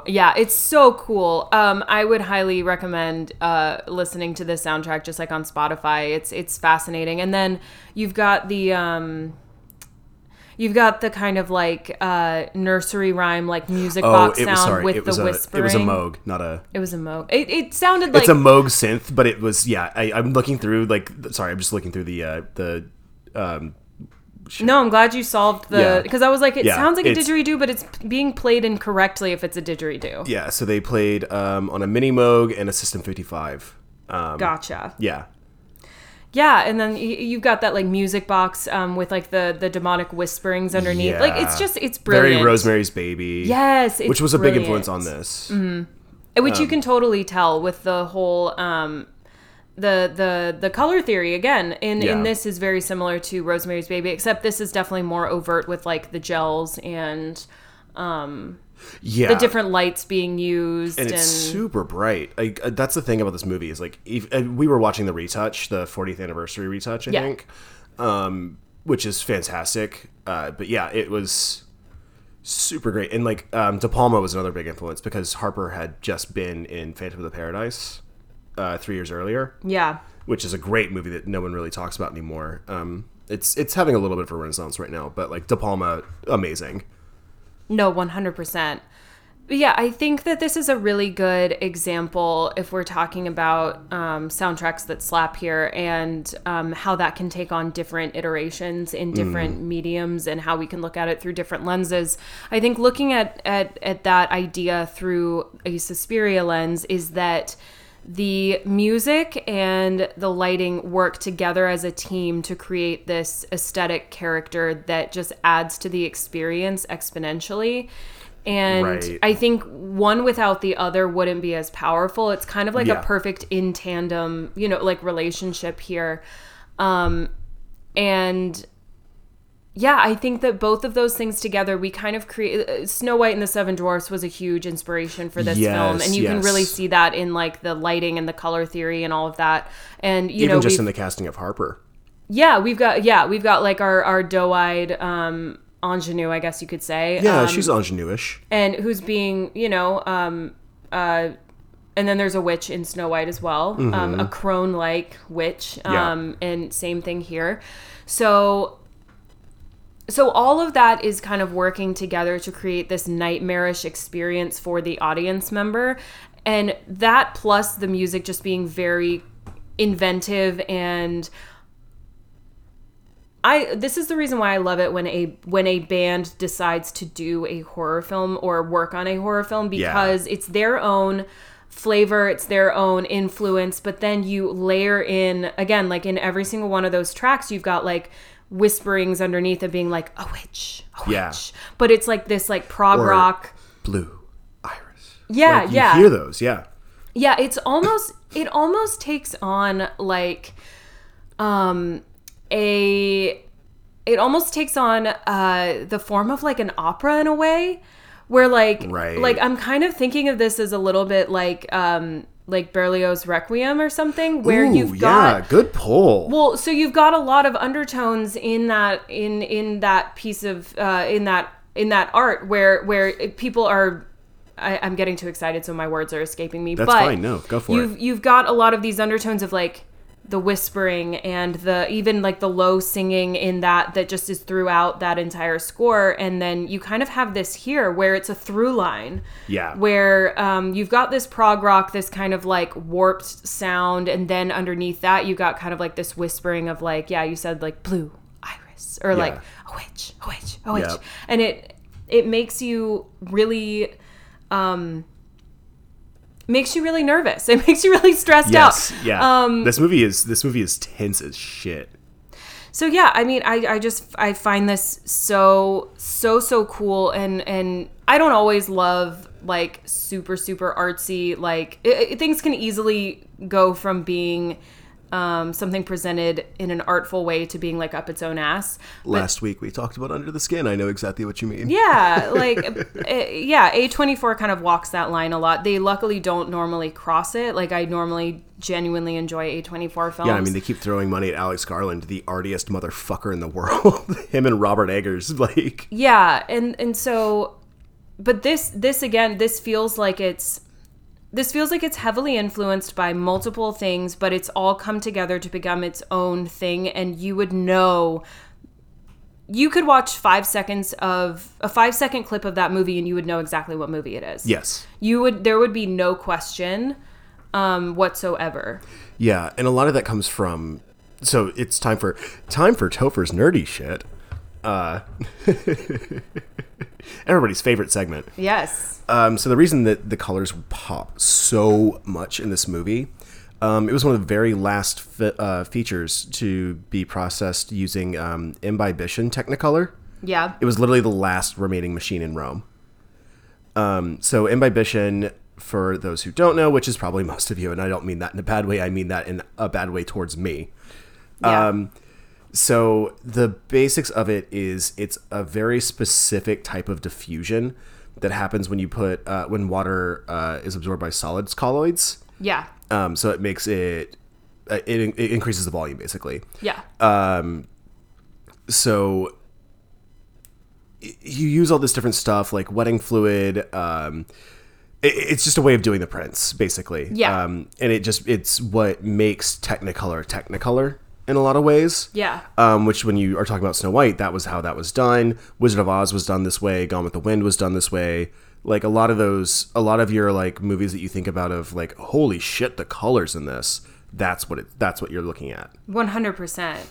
Yeah, it's so cool. Um, I would highly recommend uh, listening to this soundtrack just like on Spotify. It's it's fascinating. And then you've got the um, you've got the kind of like uh, nursery rhyme like music Oh, box sound was sorry. with the a whispering. it was a Moog, not a. It was a Moog. It, it sounded like It's a Moog synth, but it was yeah. I, I'm looking through like sorry, I'm just looking through the uh, the um, no. I'm glad you solved the Yeah. because I was like, it Yeah, sounds like a it's- didgeridoo, but it's being played incorrectly if it's a didgeridoo. yeah. So they played um, on a mini Moog and a System 55. Um, Gotcha. yeah, Yeah, and then you've got that like music box um, with like the the demonic whisperings underneath. Like it's just it's brilliant. very Rosemary's Baby. Yes, it's which was a big influence on this. which Um, you can totally tell with the whole um, the the the color theory again. In Yeah. in this is very similar to Rosemary's Baby, except this is definitely more overt with like the gels and um, Yeah, the different lights being used and and, it's super bright. Like uh, that's the thing about this movie is like if, uh, we were watching the retouch, the 40th anniversary retouch, I Yeah. think, um, which is fantastic. Uh, but yeah, it was super great, and like um, De Palma was another big influence because Harper had just been in Phantom of the Paradise uh, three years earlier, yeah which is a great movie that no one really talks about anymore. Um, it's it's having a little bit of a renaissance right now, but like De Palma, amazing. No, 100%. But yeah, I think that this is a really good example if we're talking about um, soundtracks that slap here and um, how that can take on different iterations in different mediums and how we can look at it through different lenses. I think looking at, at, at that idea through a Suspiria lens is that the music and the lighting work together as a team to create this aesthetic character that just adds to the experience exponentially. And Right. I think one without the other wouldn't be as powerful. It's kind of like Yeah. a perfect in tandem, you know, like relationship here. Um, and yeah, I think that both of those things together, we kind of create. uh, Snow White and the Seven Dwarfs was a huge inspiration for this film, and you can really see that in like the lighting and the color theory and all of that. And you Even know, just in the casting of Harper. yeah, we've got yeah, we've got like our our doe-eyed um, ingenue, I guess you could say. Yeah, um, she's ingenue-ish. and who's being you know um uh and then there's a witch in snow white as well um a crone like witch Mm-hmm. Yeah. um and same thing here so so all of that is kind of working together to create this nightmarish experience for the audience member and that plus the music just being very inventive and I this is the reason why I love it when a when a band decides to do a horror film or work on a horror film Yeah. because it's their own flavor, it's their own influence, but then you layer in again like in every single one of those tracks you've got like whisperings underneath of being like a witch, a witch. Yeah. But it's like this like prog Or- rock Blue Iris. Yeah, Like, you yeah. hear those, yeah. yeah it's almost it almost takes on like um a it almost takes on uh the form of like an opera in a way where like Right. like i'm kind of thinking of this as a little bit like um like berlioz requiem or something where Ooh, you've got yeah, good pull. well, so you've got a lot of undertones in that in in that piece of uh, in that in that art where where people are. I, I'm getting too excited, so my words are escaping me. That's but fine, no, go for it. you've, You've got a lot of these undertones of like the whispering and the even like the low singing in that that just is throughout that entire score, and then you kind of have this here where it's a through line yeah. where um, you've got this prog rock, this kind of like warped sound, and then underneath that you got kind of like this whispering of like, yeah, you said like blue iris or like a witch, a witch, a witch, Yep. and it it makes you really um makes you really nervous. <laughs> It makes you really stressed yes, out. yeah. Um, this movie is this movie is tense as shit. so yeah i mean i i just i find this so so so cool and and i don't always love like super super artsy like i i- things can easily go from being um, something presented in an artful way to being like up its own ass Last week we talked about Under the Skin. I know exactly what you mean. yeah <laughs> like uh, yeah a24 kind of walks that line a lot they luckily don't normally cross it like i normally genuinely enjoy a24 films Yeah, I mean they keep throwing money at Alex Garland, the artiest motherfucker in the <laughs> world. Him and Robert Eggers, <laughs> like yeah and and so but this this again this feels like it's this feels like it's heavily influenced by multiple things but it's all come together to become its own thing and you would know you could watch five seconds of a five second clip of that movie and you would know exactly what movie it is yes, you would there would be no question um whatsoever yeah, and a lot of that comes from. So it's time for time for Topher's nerdy shit. Uh, <laughs> everybody's favorite segment. yes Um, so the reason that the colors pop so much in this movie, um, it was one of the very last fe- uh, features to be processed using um, imbibition Technicolor. yeah It was literally the last remaining machine in Rome. Um, so imbibition, for those who don't know, which is probably most of you, and I don't mean that in a bad way. I mean that in a bad way towards me. yeah Um, so the basics of it is it's a very specific type of diffusion that happens when you put uh, when water uh, is absorbed by solids colloids. Yeah. Um, so it makes it, uh, it it increases the volume basically. Yeah. Um, so you use all this different stuff like wetting fluid um it, it's just a way of doing the prints basically Yeah. um and it just it's what makes technicolor technicolor in a lot of ways Yeah. um which when you are talking about snow white that was how that was done wizard of oz was done this way gone with the wind was done this way like a lot of those a lot of your like movies that you think about of like holy shit the colors in this that's what it that's what you're looking at One hundred percent.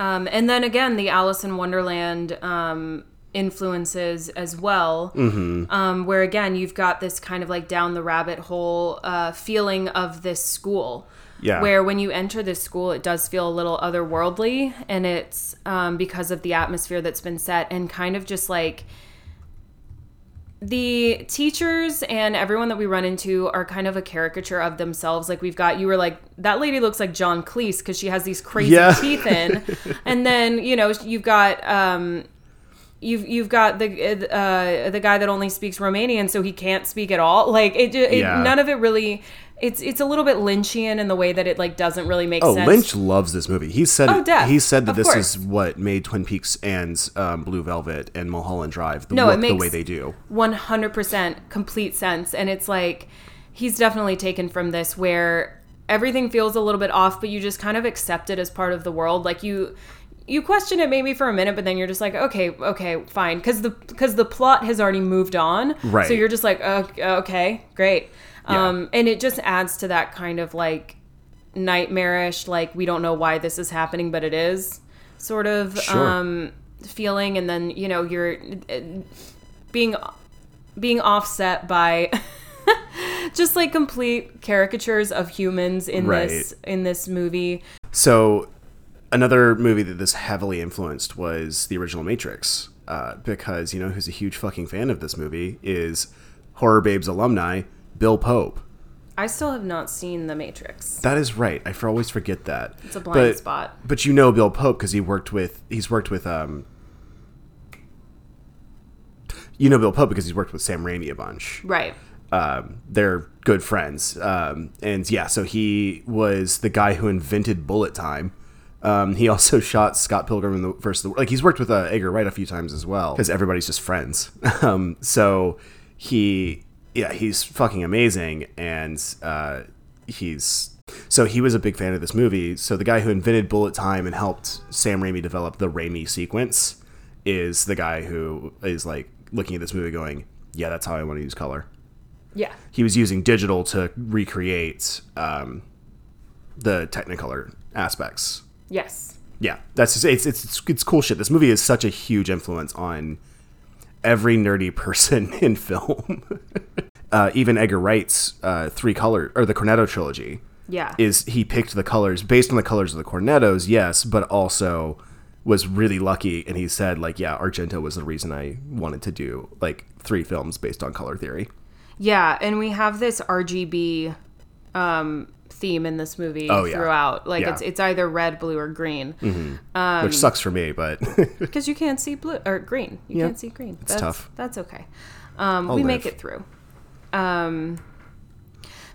Um, and then again, the Alice in Wonderland um, influences as well, Mm-hmm. um, where again you've got this kind of like down the rabbit hole uh, feeling of this school. Yeah. Where when you enter this school, it does feel a little otherworldly, and it's um, because of the atmosphere that's been set, and kind of just like the teachers and everyone that we run into are kind of a caricature of themselves. Like we've got you were like that lady looks like John Cleese because she has these crazy Yeah. teeth in, <laughs> and then you know you've got um, you've you've got the uh, the guy that only speaks Romanian, so he can't speak at all. Like it, it Yeah. none of it really. It's it's a little bit Lynchian in the way that it like doesn't really make Oh, sense. Lynch loves this movie. He said Oh, def. he said that Of this course. is what made Twin Peaks and um, Blue Velvet and Mulholland Drive the No, it look the way they do. 100% complete sense and it's like he's definitely taken from this where everything feels a little bit off but you just kind of accept it as part of the world like you you question it maybe for a minute but then you're just like okay okay fine because the because the plot has already moved on Right. so you're just like okay great Yeah. um and it just adds to that kind of like nightmarish like we don't know why this is happening but it is sort of Sure. um feeling and then you know you're uh, being being offset by <laughs> just like complete caricatures of humans in Right. this in this movie. So another movie that this heavily influenced was the original Matrix, uh, because you know who's a huge fucking fan of this movie is Horror Babes alumni Bill Pope. I still have not seen The Matrix. That is right. I for always forget that. It's a blind but, spot. But you know Bill Pope because he worked with he's worked with um. You know Bill Pope because he's worked with Sam Raimi a bunch. Right. um, they're good friends. Um, and yeah, so he was the guy who invented bullet time. Um, he <laughs> also shot Scott Pilgrim in the first. Like he's worked with uh, Edgar Wright a few times as well because everybody's just friends. <laughs> um, so he, yeah, he's fucking amazing, and uh, he's so he was a big fan of this movie. So the guy who invented bullet time and helped Sam Raimi develop the Raimi sequence is the guy who is like looking at this movie going, "Yeah, that's how I want to use color." Yeah. he was using digital to recreate um, the Technicolor aspects. Yes. Yeah, that's just, it's, it's it's cool shit. This movie is such a huge influence on every nerdy person <laughs> in film. <laughs> uh, even Edgar Wright's uh, three color or the Cornetto trilogy Yeah. is he picked the colors based on the colors of the Cornettos, yes, but also was really lucky and he said like yeah Argento was the reason I wanted to do like three films based on color theory. yeah, and we have this RGB um theme in this movie Oh, yeah. throughout. Like Yeah. it's it's either red, blue or green. Um, which sucks for me, but <laughs> because you can't see blue or green. You Yeah, can't see green. it's that's, tough. That's okay. Um, we make it through. Um,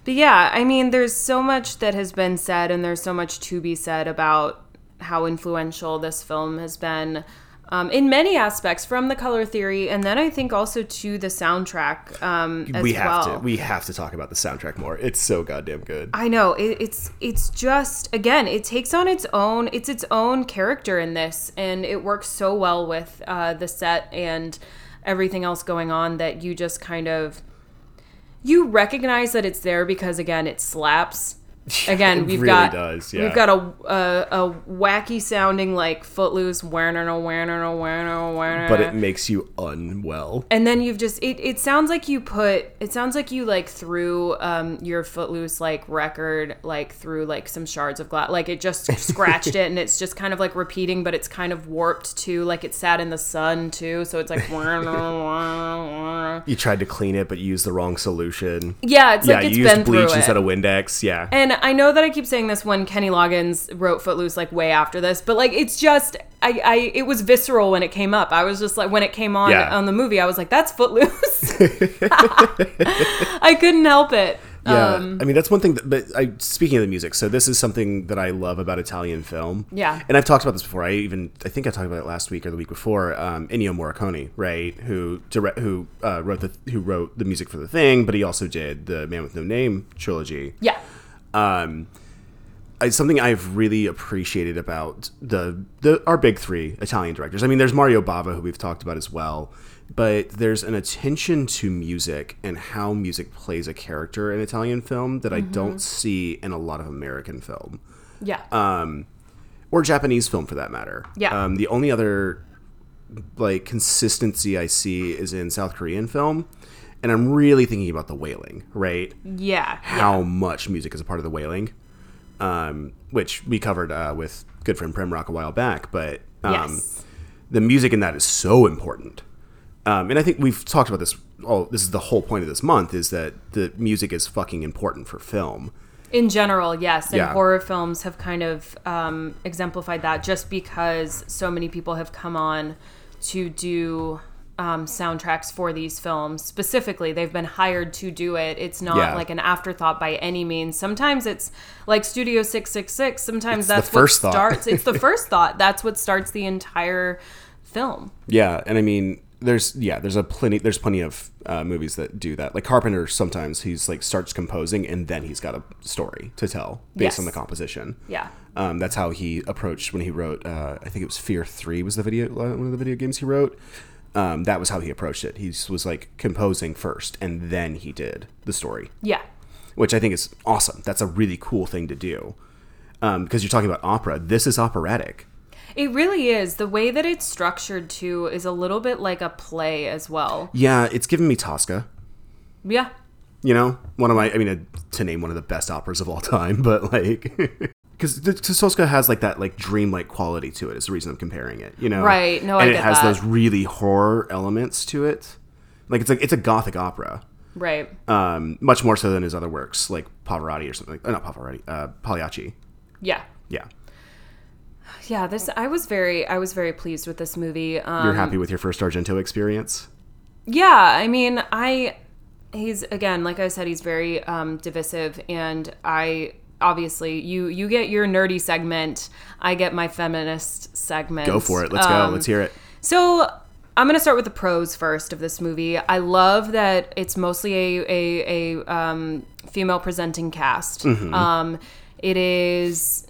but yeah, I mean, there's so much that has been said, and there's so much to be said about how influential this film has been. Um, in many aspects, from the color theory, and then I think also to the soundtrack um, as we have well. to we have to talk about the soundtrack more. It's so goddamn good. I know it, it's it's just again it takes on its own it's its own character in this and it works so well with uh, the set and everything else going on that you just kind of you recognize that it's there because again it slaps <laughs> again we've really got does, yeah. we've got a, a a wacky sounding like footloose werner no werner no werner werner but it makes you unwell. and then you've just it, it sounds like you put it sounds like you like threw um your footloose like record like through like some shards of glass like it just <laughs> scratched it and it's just kind of like repeating but it's kind of warped too like it sat in the sun too so it's like <laughs> You tried to clean it, but you used the wrong solution. yeah it's yeah, like it's you used bleach instead it of Windex. Yeah, and I know that I keep saying this when Kenny Loggins wrote Footloose like way after this, but like it's just I, I it was visceral when it came up. I was just like when it came on Yeah. on the movie, I was like, that's Footloose. <laughs> I couldn't help it. Yeah, Um, I mean that's one thing. That, but I, speaking of the music, so this is something that I love about Italian film. Yeah. and I've talked about this before. I even I think I talked about it last week or the week before. Um, Ennio Morricone, right? Who direct, who uh, wrote the who wrote the music for the thing, but he also did the Man with No Name trilogy. yeah. Um, I, something I've really appreciated about the the our big three Italian directors. I mean, there's Mario Bava, who we've talked about as well, but there's an attention to music and how music plays a character in Italian film that I don't see in a lot of American film Yeah. um, or Japanese film for that matter. Yeah. Um, the only other like consistency I see is in South Korean film, and I'm really thinking about the Wailing, right? yeah. how much music is a part of the wailing, um, which we covered uh, with good friend Prem Rock a while back. But um, Yes. the music in that is so important, um, and I think we've talked about this. Oh, this is the whole point of this month: is that the music is fucking important for film. In general, yes, and Yeah. horror films have kind of um, exemplified that just because so many people have come on to do um, soundtracks for these films. Specifically, they've been hired to do it. It's not Yeah. like an afterthought by any means. Sometimes it's like Studio Six Six Six. Sometimes It's the that's first what thought. starts. It's the <laughs> first thought. That's what starts the entire film. Yeah, and I mean, there's yeah, there's a plenty, there's plenty of uh, movies that do that. Like Carpenter, sometimes he's like starts composing and then he's got a story to tell based Yes. on the composition. Yeah. Um, that's how he approached when he wrote. Uh, I think it was Fear Three was the video uh, one of the video games he wrote. Um, that was how he approached it. He was like composing first, and then he did the story, Yeah. which I think is awesome. That's a really cool thing to do because you're talking about opera. This is operatic. It really is. The way that it's structured too is a little bit like a play as well. Yeah, it's giving me Tosca. Yeah. You know, one of my, I mean, uh, to name one of the best operas of all time, <laughs> but like, <laughs> because Tosca has like that like dreamlike quality to it. Is the reason I'm comparing it. You know, Right. No, I and it get has that. those really horror elements to it. Like it's like it's a gothic opera, Right. um, much more so than his other works, like Pavarotti or something. Like, uh, not Pavarotti, uh, Pagliacci. Yeah. Yeah, Yeah, this I was very I was very pleased with this movie. Um, you're happy with your first Argento experience. Yeah, I mean, I he's again, like I said, he's very um, divisive, and I obviously you you get your nerdy segment, I get my feminist segment. Go for it. Let's go. Um, Let's hear it. So I'm gonna start with the pros first of this movie. I love that it's mostly a a, a um, female presenting cast. Mm-hmm. Um, it is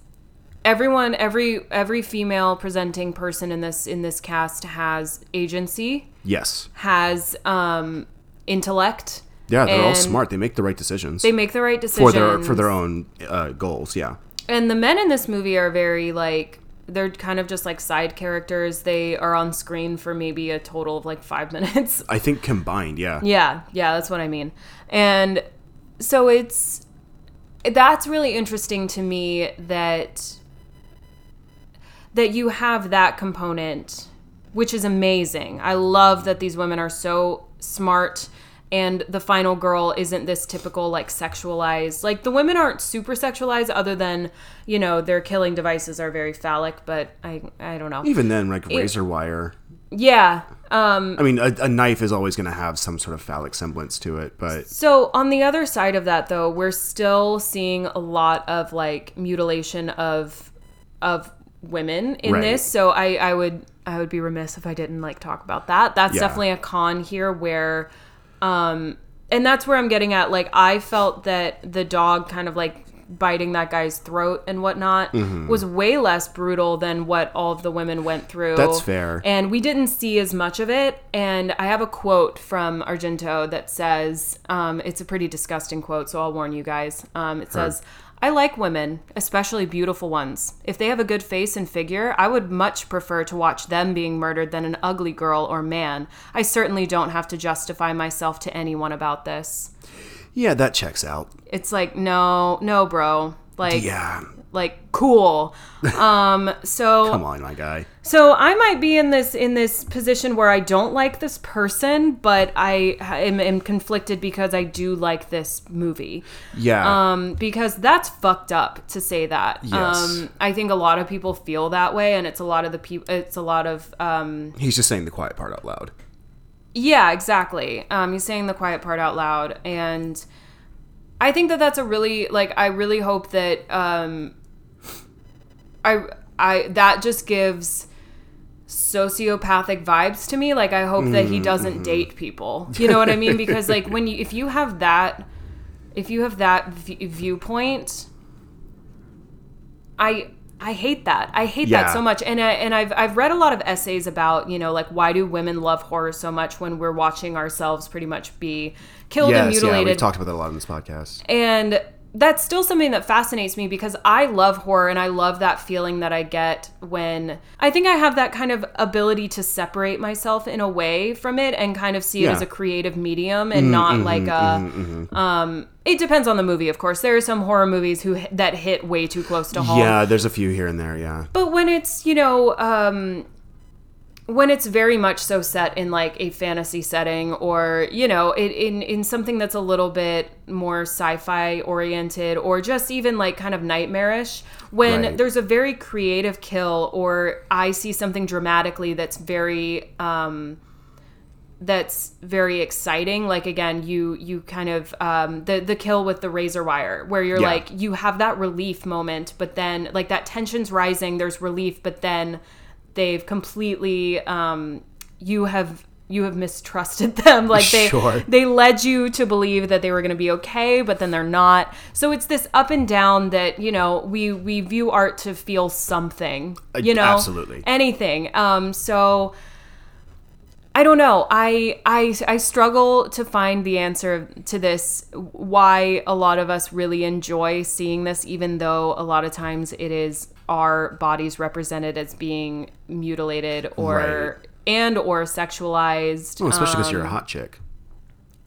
everyone every every female presenting person in this in this cast has agency, Yes. has um, intellect. Yeah, they're all smart. They make the right decisions They make the right decisions for their for their own uh, goals. Yeah. and the men in this movie are very like they're kind of just like side characters. They are on screen for maybe a total of like five <laughs> minutes. I think combined, yeah. Yeah, yeah, that's what I mean. And so it's that's really interesting to me that that you have that component which is amazing. I love that these women are so smart and the final girl isn't this typical like sexualized. Like the women aren't super sexualized other than, you know, their killing devices are very phallic, but I I don't know. Even then, like razor wire. Yeah. Um I mean, a, a knife is always going to have some sort of phallic semblance to it, but So on the other side of that though, we're still seeing a lot of like mutilation of of women in Right. this. So I I would I would be remiss if I didn't like talk about that. That's Yeah. definitely a con here where um and that's where I'm getting at like I felt that the dog kind of like biting that guy's throat and whatnot Mm-hmm. was way less brutal than what all of the women went through. That's fair. And we didn't see as much of it. And I have a quote from Argento that says, um, it's a pretty disgusting quote, so I'll warn you guys. Um, it says, I like women, especially beautiful ones. If they have a good face and figure, I would much prefer to watch them being murdered than an ugly girl or man. I certainly don't have to justify myself to anyone about this. yeah, that checks out. It's like, no, no, bro. Like, Yeah. Like cool. <laughs> Um, so Come on, my guy. so I might be in this in this position where I don't like this person, but I am, am conflicted because I do like this movie. Yeah. Um, because that's fucked up to say that. Yes. Um, I think a lot of people feel that way, and it's a lot of the people. It's a lot of um, He's just saying the quiet part out loud. yeah, exactly. Um, he's saying the quiet part out loud, and I think that that's a really like. I really hope that um, I I that just gives sociopathic vibes to me. Like I hope that he mm, doesn't mm-hmm. date people. You know what I mean? Because like when you if you have that if you have that v- viewpoint, I I hate that. I hate Yeah. that so much. And I, and I've I've read a lot of essays about you know like why do women love horror so much when we're watching ourselves pretty much be killed and Yes, yeah, mutilated we've talked about that a lot in this podcast. and that's still something that fascinates me because I love horror and I love that feeling that I get when I think I have that kind of ability to separate myself in a way from it and kind of see it Yeah. as a creative medium and not like a um it depends on the movie of course there are some horror movies who that hit way too close to home Yeah, there's a few here and there, yeah. but when it's, you know, um, when it's very much so set in like a fantasy setting or, you know, it, in, in something that's a little bit more sci fi oriented or just even like kind of nightmarish, when Right. there's a very creative kill or I see something dramatically that's very, um, that's very exciting like again you you kind of um the the kill with the razor wire where you're Yeah. like you have that relief moment but then like that tension's rising there's relief but then they've completely um you have you have mistrusted <laughs> them like they Sure. they led you to believe that they were going to be okay but then they're not so it's this up and down that you know we we view art to feel something you know absolutely. anything um so I don't know. I, I I struggle to find the answer to this. Why a lot of us really enjoy seeing this, even though a lot of times it is our bodies represented as being mutilated or Right. and or sexualized. Well, especially because Um, you're a hot chick.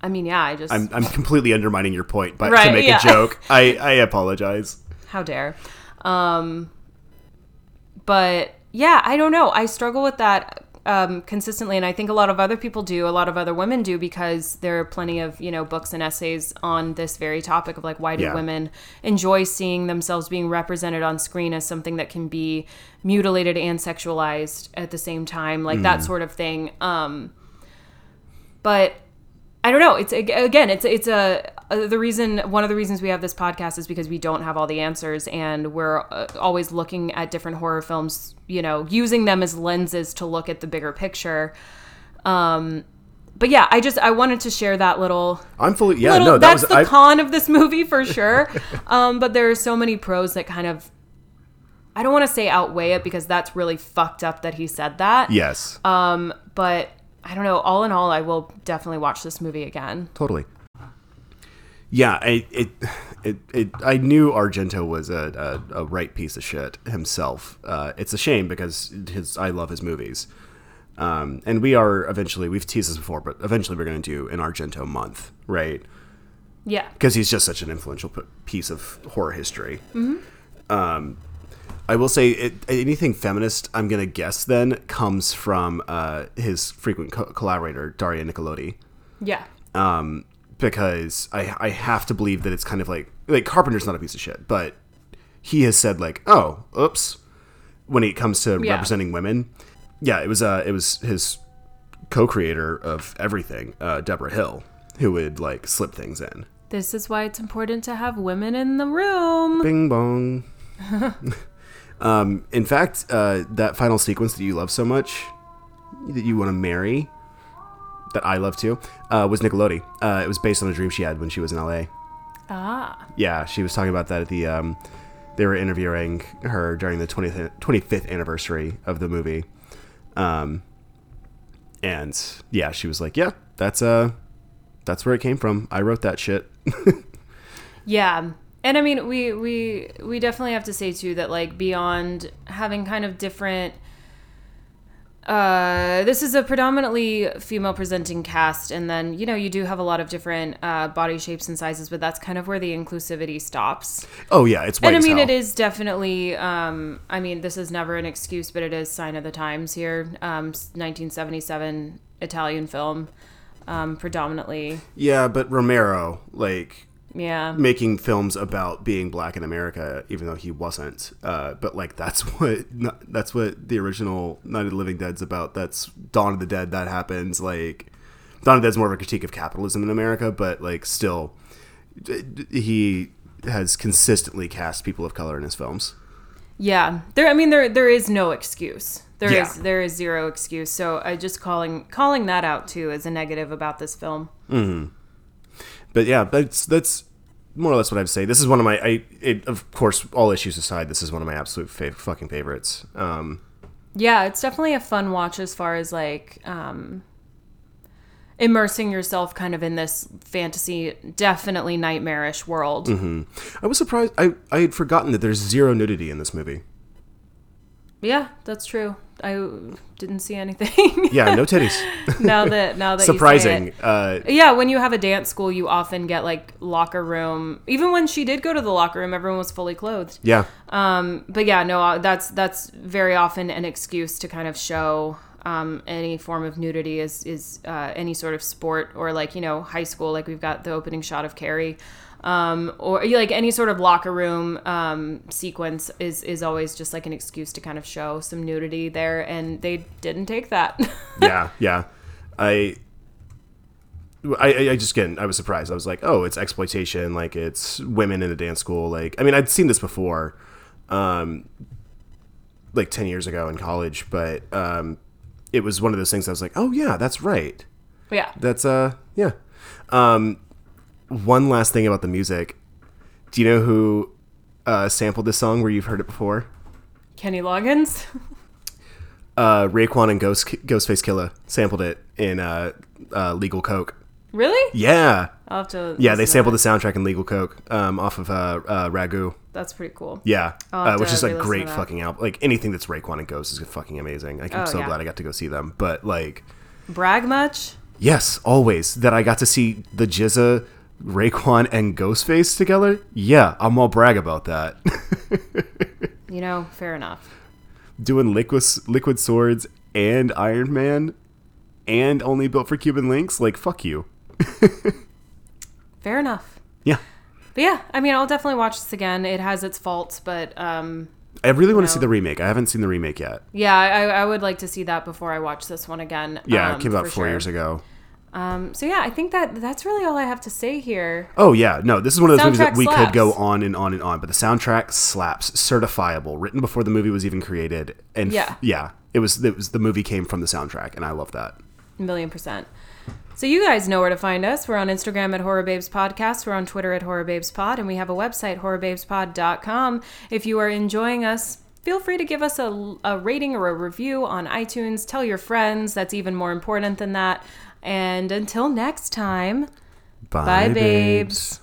I mean, yeah. I just I'm, I'm completely undermining your point, but to make yeah. a joke, <laughs> I, I apologize. how dare. Um, but yeah, I don't know. I struggle with that um, consistently, and I think a lot of other people do. A lot of other women do because there are plenty of you know books and essays on this very topic of like why do Yeah. women enjoy seeing themselves being represented on screen as something that can be mutilated and sexualized at the same time, like that sort of thing. Um, but I don't know. It's again, it's it's a, uh the reason. One of the reasons we have this podcast is because we don't have all the answers, and we're uh, always looking at different horror films. You know, using them as lenses to look at the bigger picture. Um, but yeah, I just I wanted to share that little. I'm fully, yeah, little no, that that's was, the I, con of this movie for sure. <laughs> um, but there are so many pros that kind of. I don't want to say outweigh it because that's really fucked up that he said that. yes, Um, but I don't know. All in all, I will definitely watch this movie again. totally. Yeah, I, it, it, it, I knew Argento was a, a, a right piece of shit himself. Uh, it's a shame because his, I love his movies. Um, and we are eventually, we've teased this before, but eventually we're going to do an Argento month, right? Yeah. because he's just such an influential piece of horror history. Um, I will say it, anything feminist, I'm gonna guess then comes from uh, his frequent co- collaborator Daria Nicolodi, Yeah. um, because I I have to believe that it's kind of like like Carpenter's not a piece of shit, but he has said like, oh, oops, when it comes to Yeah. representing women, yeah, it was uh it was his co-creator of everything, uh, Debra Hill, who would like slip things in. This is why it's important to have women in the room. Bing bong. <laughs> um, in fact, uh, that final sequence that you love so much, that you want to marry, that I love too, uh, was Nicolodi. Uh, it was based on a dream she had when she was in LA. Ah. Yeah, she was talking about that at the. Um, they were interviewing her during the 20th, 25th anniversary of the movie. Um, and yeah, she was like, "Yeah, that's uh, that's where it came from. I wrote that shit." <laughs> Yeah. And I mean, we we we definitely have to say too that like beyond having kind of different uh, this is a predominantly female presenting cast, and then you know you do have a lot of different uh, body shapes and sizes, but that's kind of where the inclusivity stops. Oh yeah, it's And I mean, it is definitely. Um, I mean, this is never an excuse, but it is sign of the times here. Um, 1977 Italian film, um, predominantly. Yeah, but Romero, like Yeah, making films about being black in America, even though he wasn't. Uh, but like that's <laughs> what that's what the original Night of the Living Dead's about. That's Dawn of the Dead. That happens. Like Dawn of the Dead's more of a critique of capitalism in America, but like still, he has consistently cast people of color in his films. yeah. There. I mean, there there is no excuse. There is Yeah. there is zero excuse. So I just calling calling that out too as a negative about this film. But yeah, that's that's more or less what I'd say. This is one of my, I it, of course, all issues aside, this is one of my absolute fav- fucking favorites. Um, Yeah, it's definitely a fun watch as far as like um, immersing yourself kind of in this fantasy, definitely nightmarish world. I was surprised. I I had forgotten that there's zero nudity in this movie. Yeah, that's true. I didn't see anything. <laughs> Yeah, no titties. <laughs> now that now that Surprising. it. Uh, Yeah, when you have a dance school, you often get like locker room. Even when she did go to the locker room, everyone was fully clothed. yeah, Um, but yeah, no, uh, that's that's very often an excuse to kind of show um, any form of nudity is is uh, any sort of sport or like you know high school. Like we've got the opening shot of Carrie, um, or like any sort of locker room um, sequence is is always just like an excuse to kind of show some nudity there, and they didn't take that. <laughs> yeah, yeah. I. I, I just again I was surprised. I was like, oh, it's exploitation. Like it's women in a dance school. Like I mean, I'd seen this before, um, like ten years ago in college, but um, it was one of those things. I was like, oh yeah, that's right. yeah, That's uh yeah. Um one last thing about the music. Do you know who uh sampled this song where you've heard it before? Kenny Loggins. Uh Raekwon and Ghost Ghostface Killa sampled it in uh, uh Legal Coke. really? Yeah. I'll have to. Yeah, they sampled the soundtrack in Legal Coke um off of uh, uh Ragu. That's pretty cool. Yeah. Uh, which is a great fucking album. Like anything that's Raekwon and Ghost is fucking amazing. Like, I'm Oh, so yeah. glad I got to go see them. But like Brag much? Yes, always. That I got to see the GZA, Raekwon, and Ghostface together. Yeah, I'm all brag about that. You know, fair enough. Doing liquid liquid swords and Iron Man, and only built for Cuban Linx. Like fuck you. Fair enough. Yeah, But yeah, I mean, I'll definitely watch this again. It has its faults, but um, I really want to see the remake. I haven't seen the remake yet. yeah, I, I would like to see that before I watch this one again. Yeah, um, it came out four sure. years ago. Um, so yeah, I think that that's really all I have to say here. Oh yeah, no, this is one of those movies that Soundtrack we could go on and on and on, but the soundtrack slaps, certifiable, written before the movie was even created, and f- Yeah. yeah, it was it was the movie came from the soundtrack, and I love that. A million percent. So you guys know where to find us. We're on Instagram at Horror Babes Podcast. We're on Twitter at Horror Babes Pod, and we have a website, horrorbabespod.com. If you are enjoying us, feel free to give us a, a rating or a review on iTunes. Tell your friends. That's even more important than that. And until next time, bye, bye babes. Hey,